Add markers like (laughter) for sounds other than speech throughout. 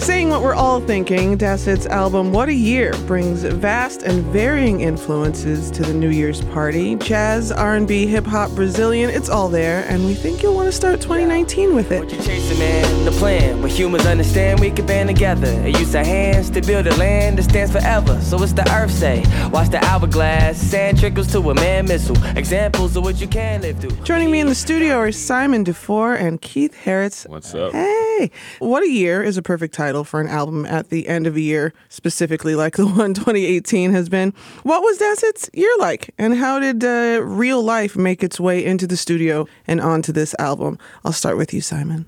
Saying what we're all thinking, Dacit's album What a Year brings vast and varying influences to the New Year's party. Jazz, R&B, hip hop, Brazilian, it's all there, and we think you'll want to start 2019 with it. What you chasing, man? The plan. When humans understand, we can band together and use our hands to build a land that stands forever. So it's the earth say. Watch the hourglass. Sand trickles to a man missile. Examples of what you can live through. Joining me in the studio are Simon DeFore and Keith Harris. What's up? Hey, What a Year is a perfect title for an album at the end of a year, specifically like the (laughs) one 2018 has been. What was Dacit's year like, and how did uh, real life make its way into the studio and onto this album? I'll start with you, Simon.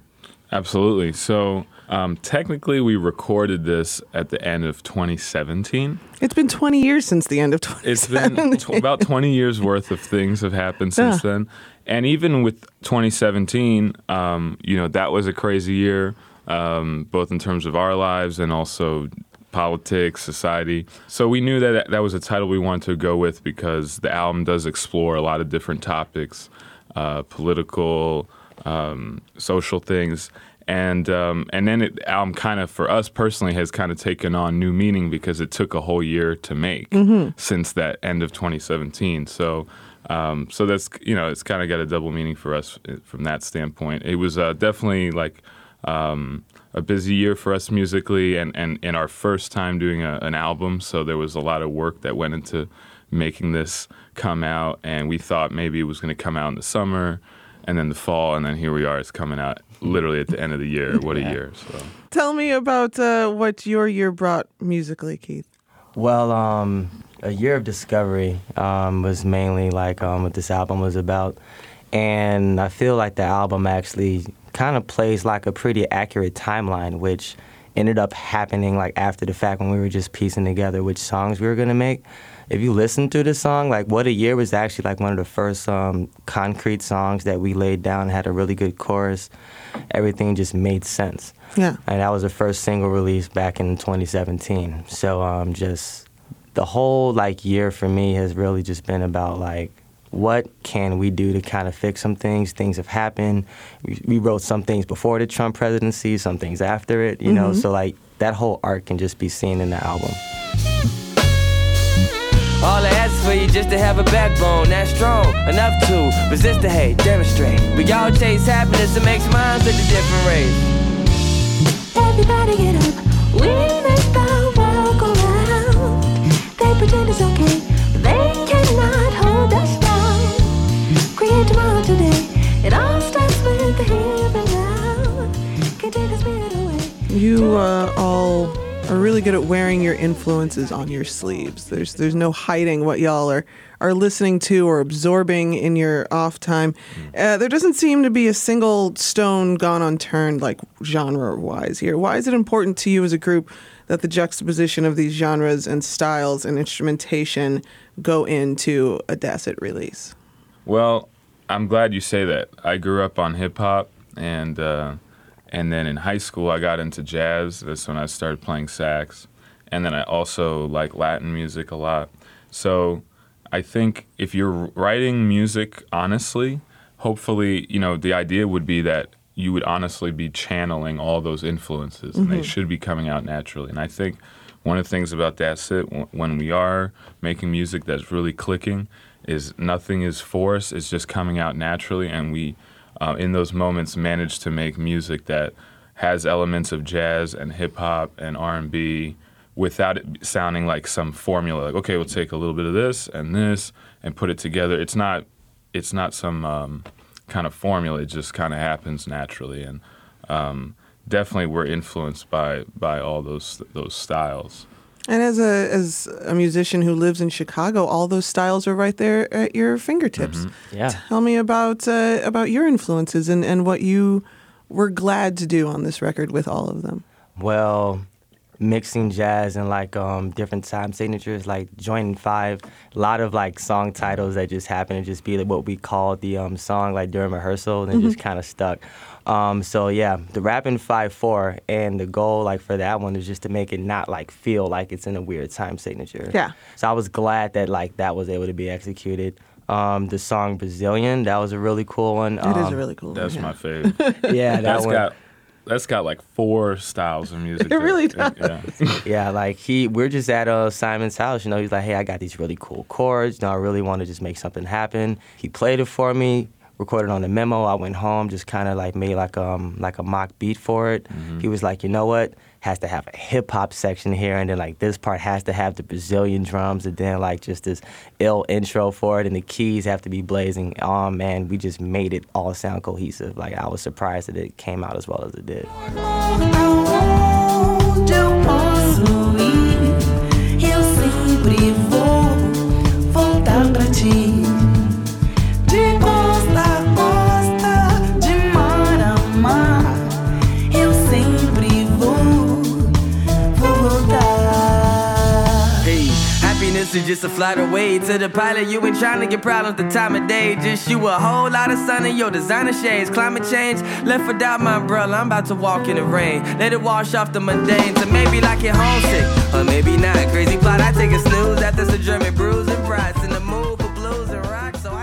Absolutely. So, um, technically, we recorded this at the end of 2017. It's been 20 years since the end of 2017. It's been tw- (laughs) about 20 years worth of things have happened since Yeah. then. And even with 2017, um, you know, that was a crazy year, um, both in terms of our lives and also politics, society. So we knew that that was a title we wanted to go with because the album does explore a lot of different topics, uh, political, um, social things. And um, and then it, album kind of for us personally has kind of taken on new meaning because it took a whole year to make since that end of 2017. So um, so that's you know it's kind of got a double meaning for us uh, from that standpoint. It was uh, definitely like um, a busy year for us musically, and and, and our first time doing a, an album. So there was a lot of work that went into making this come out, and we thought maybe it was going to come out in the summer, and then the fall, and then here we are. It's coming out literally at the end of the year. What a year! So. Tell me about uh, what your year brought musically, Keith. Well, um, a year of discovery um, was mainly like um, what this album was about, and I feel like the album actually kind of plays like a pretty accurate timeline, which ended up happening like after the fact when we were just piecing together which songs we were gonna make. If you listen to the song, like "What a Year" was actually like one of the first um, concrete songs that we laid down. Had a really good chorus. Everything just made sense Yeah. and that was the first single released back in 2017. So um, just the whole like year for me has really just been about like what can we do to kind of fix some things? Things have happened. We, we wrote some things before the Trump presidency, some things after it. You know, mm-hmm. so like that whole arc can just be seen in the album. All I ask for you just to have a backbone that's strong enough to resist the hate, demonstrate. We all chase happiness, it makes minds at a different race. Everybody get up. We make the world go round. They pretend it's okay, but they cannot hold us down. Today. It all starts with the here and now. Can't take the spirit away. You uh, all are really good at wearing your influences on your sleeves. There's there's no hiding what y'all are are listening to or absorbing in your off time. Uh, there doesn't seem to be a single stone gone unturned, like genre wise here. Why is it important to you as a group that the juxtaposition of these genres and styles and instrumentation go into a Dacit release? Well, I'm glad you say that. I grew up on hip hop, and uh, and then in high school I got into jazz. That's when I started playing sax, and then I also like Latin music a lot. So I think if you're writing music honestly, hopefully, you know, the idea would be that you would honestly be channeling all those influences, and they should be coming out naturally. And I think one of the things about That's It, when we are making music that's really clicking, is nothing is forced; it's just coming out naturally, and we, uh, in those moments, manage to make music that has elements of jazz and hip hop and R and B without it sounding like some formula. Like, okay, we'll take a little bit of this and this and put it together. It's not. It's not some um, kind of formula. It just kind of happens naturally, and um, definitely we're influenced by by all those those styles. And as a as a musician who lives in Chicago, all those styles are right there at your fingertips. Yeah. Tell me about uh, about your influences and, and what you were glad to do on this record with all of them. Well, mixing jazz and like um, different time signatures, like joining five, a lot of like song titles that just happen to just be like, what we call the um, song like during rehearsal and just kind of stuck. Um, so yeah, the rapping five four, and the goal like for that one is just to make it not like feel like it's in a weird time signature. Yeah. So I was glad that like that was able to be executed. Um, the song Brazilian, that was a really cool one. It is Um, a really cool. That's one, yeah. my favorite. (laughs) yeah, that That's one. got that's got like four styles of music. It that- really does. Yeah. Yeah, like he, we're just at uh, Simon's house. You know, he's like, "Hey, I got these really cool chords. You know, I really want to just make something happen." He played it for me, recorded on the memo. I went home, just kind of like made like um like a mock beat for it. He was like, "You know what? Has to have a hip hop section here, and then like this part has to have the Brazilian drums, and then like just this ill intro for it, and the keys have to be blazing." Oh man, we just made it all sound cohesive. Like I was surprised that it came out as well as it did. Just a flight away to the pilot. You ain't trying to get problems the time of day. Just you a whole lot of sun in your designer shades. Climate change left without my umbrella. I'm about to walk in the rain. Let it wash off the mundane. So maybe like it homesick, or maybe not. Crazy plot. I take a snooze after some German brews and brats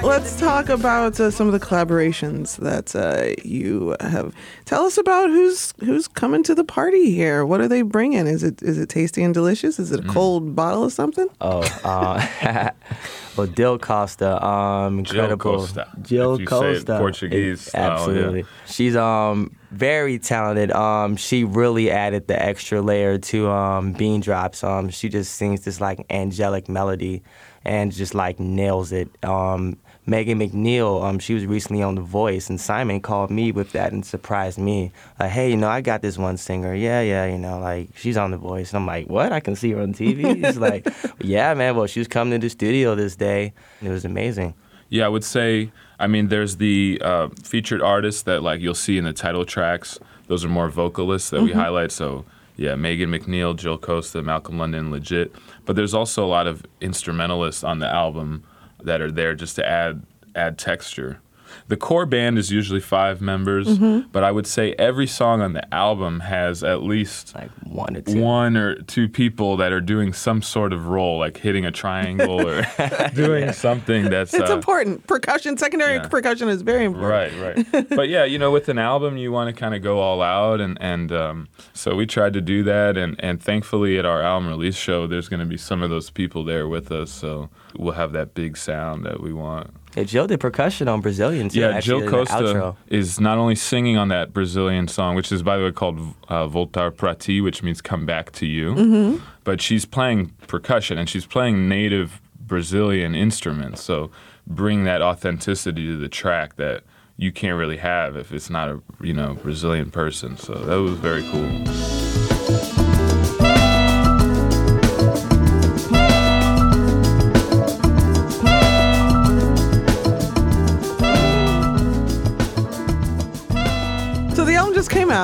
Let's talk about uh, some of the collaborations that uh, you have. Tell us about who's who's coming to the party here. What are they bringing? Is it is it tasty and delicious? Is it a Mm. cold bottle of something? Oh, uh, (laughs) well, Dil Costa, um, Jill incredible. Costa, Jill if you say it Costa, Portuguese It- style, yeah. absolutely. She's um very talented. Um, she really added the extra layer to um Bean Drops. Um, she just sings this like angelic melody, and just like nails it. Um. Megan McNeil, um, she was recently on The Voice, and Simon called me with that and surprised me. Like, hey, you know, I got this one singer. Yeah, yeah, you know, like she's on The Voice. And I'm like, what? I can see her on TV. (laughs) He's like, yeah, man. Well, she was coming to the studio this day. It was amazing. Yeah, I would say. I mean, there's the uh, featured artists that like you'll see in the title tracks. Those are more vocalists that we highlight. So yeah, Megan McNeil, Jill Costa, Malcolm London, legit. But there's also a lot of instrumentalists on the album that are there just to add add texture. The core band is usually five members, but I would say every song on the album has at least Like one or two. one or two people that are doing some sort of role, like hitting a triangle or (laughs) (laughs) doing something that's It's uh, important. Percussion, secondary yeah. percussion is very important. Right, right. but yeah, you know, with an album, you want to kind of go all out, and and um, so we tried to do that, and and thankfully at our album release show, there's going to be some of those people there with us, so we'll have that big sound that we want. Yeah, Jill did percussion on Brazilian too. Yeah, actually, Jill Costa is not only singing on that Brazilian song, which is by the way called uh, "Voltar pra ti," which means "come back to you," but she's playing percussion and she's playing native Brazilian instruments. So bring that authenticity to the track that you can't really have if it's not a you know Brazilian person. So that was very cool.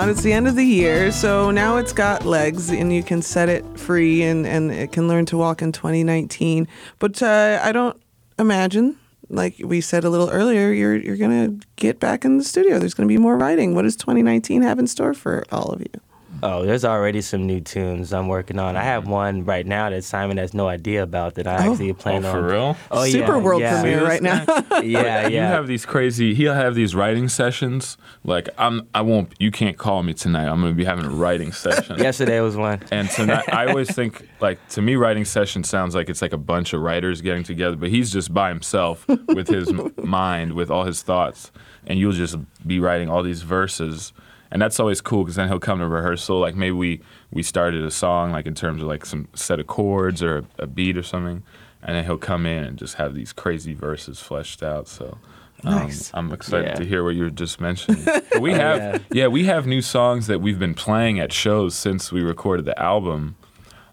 Out. It's the end of the year, so now it's got legs, and you can set it free, and and it can learn to walk in 2019. But uh, I don't imagine, like we said a little earlier, you're you're gonna get back in the studio. There's gonna be more writing. What does 2019 have in store for all of you? Oh, there's already some new tunes I'm working on. I have mm. one right now that Simon has no idea about that I Oh. actually oh, plan oh, on. for real? Oh, yeah, Super world yeah. premiere right now. (laughs) Yeah, yeah. You have these crazy. He'll have these writing sessions. Like I'm. I won't. You can't call me tonight. I'm gonna be having a writing (laughs) session. Yesterday was one. And tonight, I (laughs) always think like to me, writing session sounds like it's like a bunch of writers getting together, but he's just by himself with his mind, with all his thoughts, and you'll just be writing all these verses, and that's always cool because then he'll come to rehearsal. Like maybe we we started a song like in terms of like some set of chords or a, a beat or something, and then he'll come in and just have these crazy verses fleshed out. So. um, Nice. I'm excited Yeah. to hear what you were just mentioning. (laughs) But we have, yeah. yeah, we have new songs that we've been playing at shows since we recorded the album.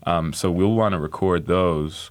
Um, so we'll want to record those.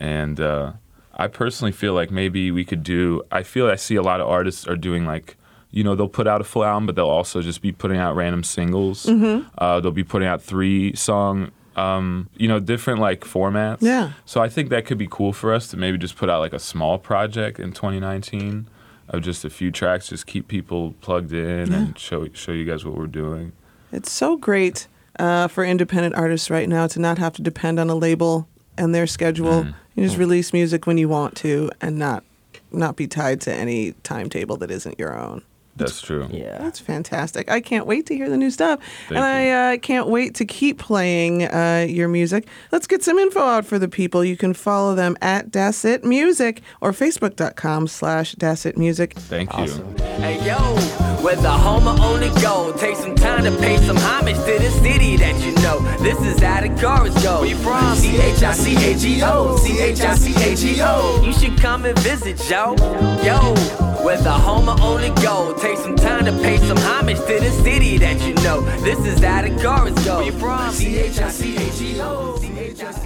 And uh, I personally feel like maybe we could do. I feel I see a lot of artists are doing like, you know, they'll put out a full album, but they'll also just be putting out random singles. Uh, they'll be putting out three song. Um, you know, different like formats. Yeah. So I think that could be cool for us to maybe just put out like a small project in 2019 of just a few tracks, just keep people plugged in and show show you guys what we're doing. It's so great uh, for independent artists right now to not have to depend on a label and their schedule. You just release music when you want to, and not not be tied to any timetable that isn't your own. That's true. Yeah. That's fantastic. I can't wait to hear the new stuff. Thank and you. I uh, can't wait to keep playing uh, your music. Let's get some info out for the people. You can follow them at Dassit Music or facebook.com slash Dassit Music. Thank you. Hey yo, where the home only go. Take some time to pay some homage to the city that you know. This is how the chorus go. Where you from? C H I C A G O. C H I C A G O. You should come and visit, yo. Yo, where the home only go. Take some time to pay some homage to the city that you know. This is how the chorus go. Where you from? C H I C A G O. C H I C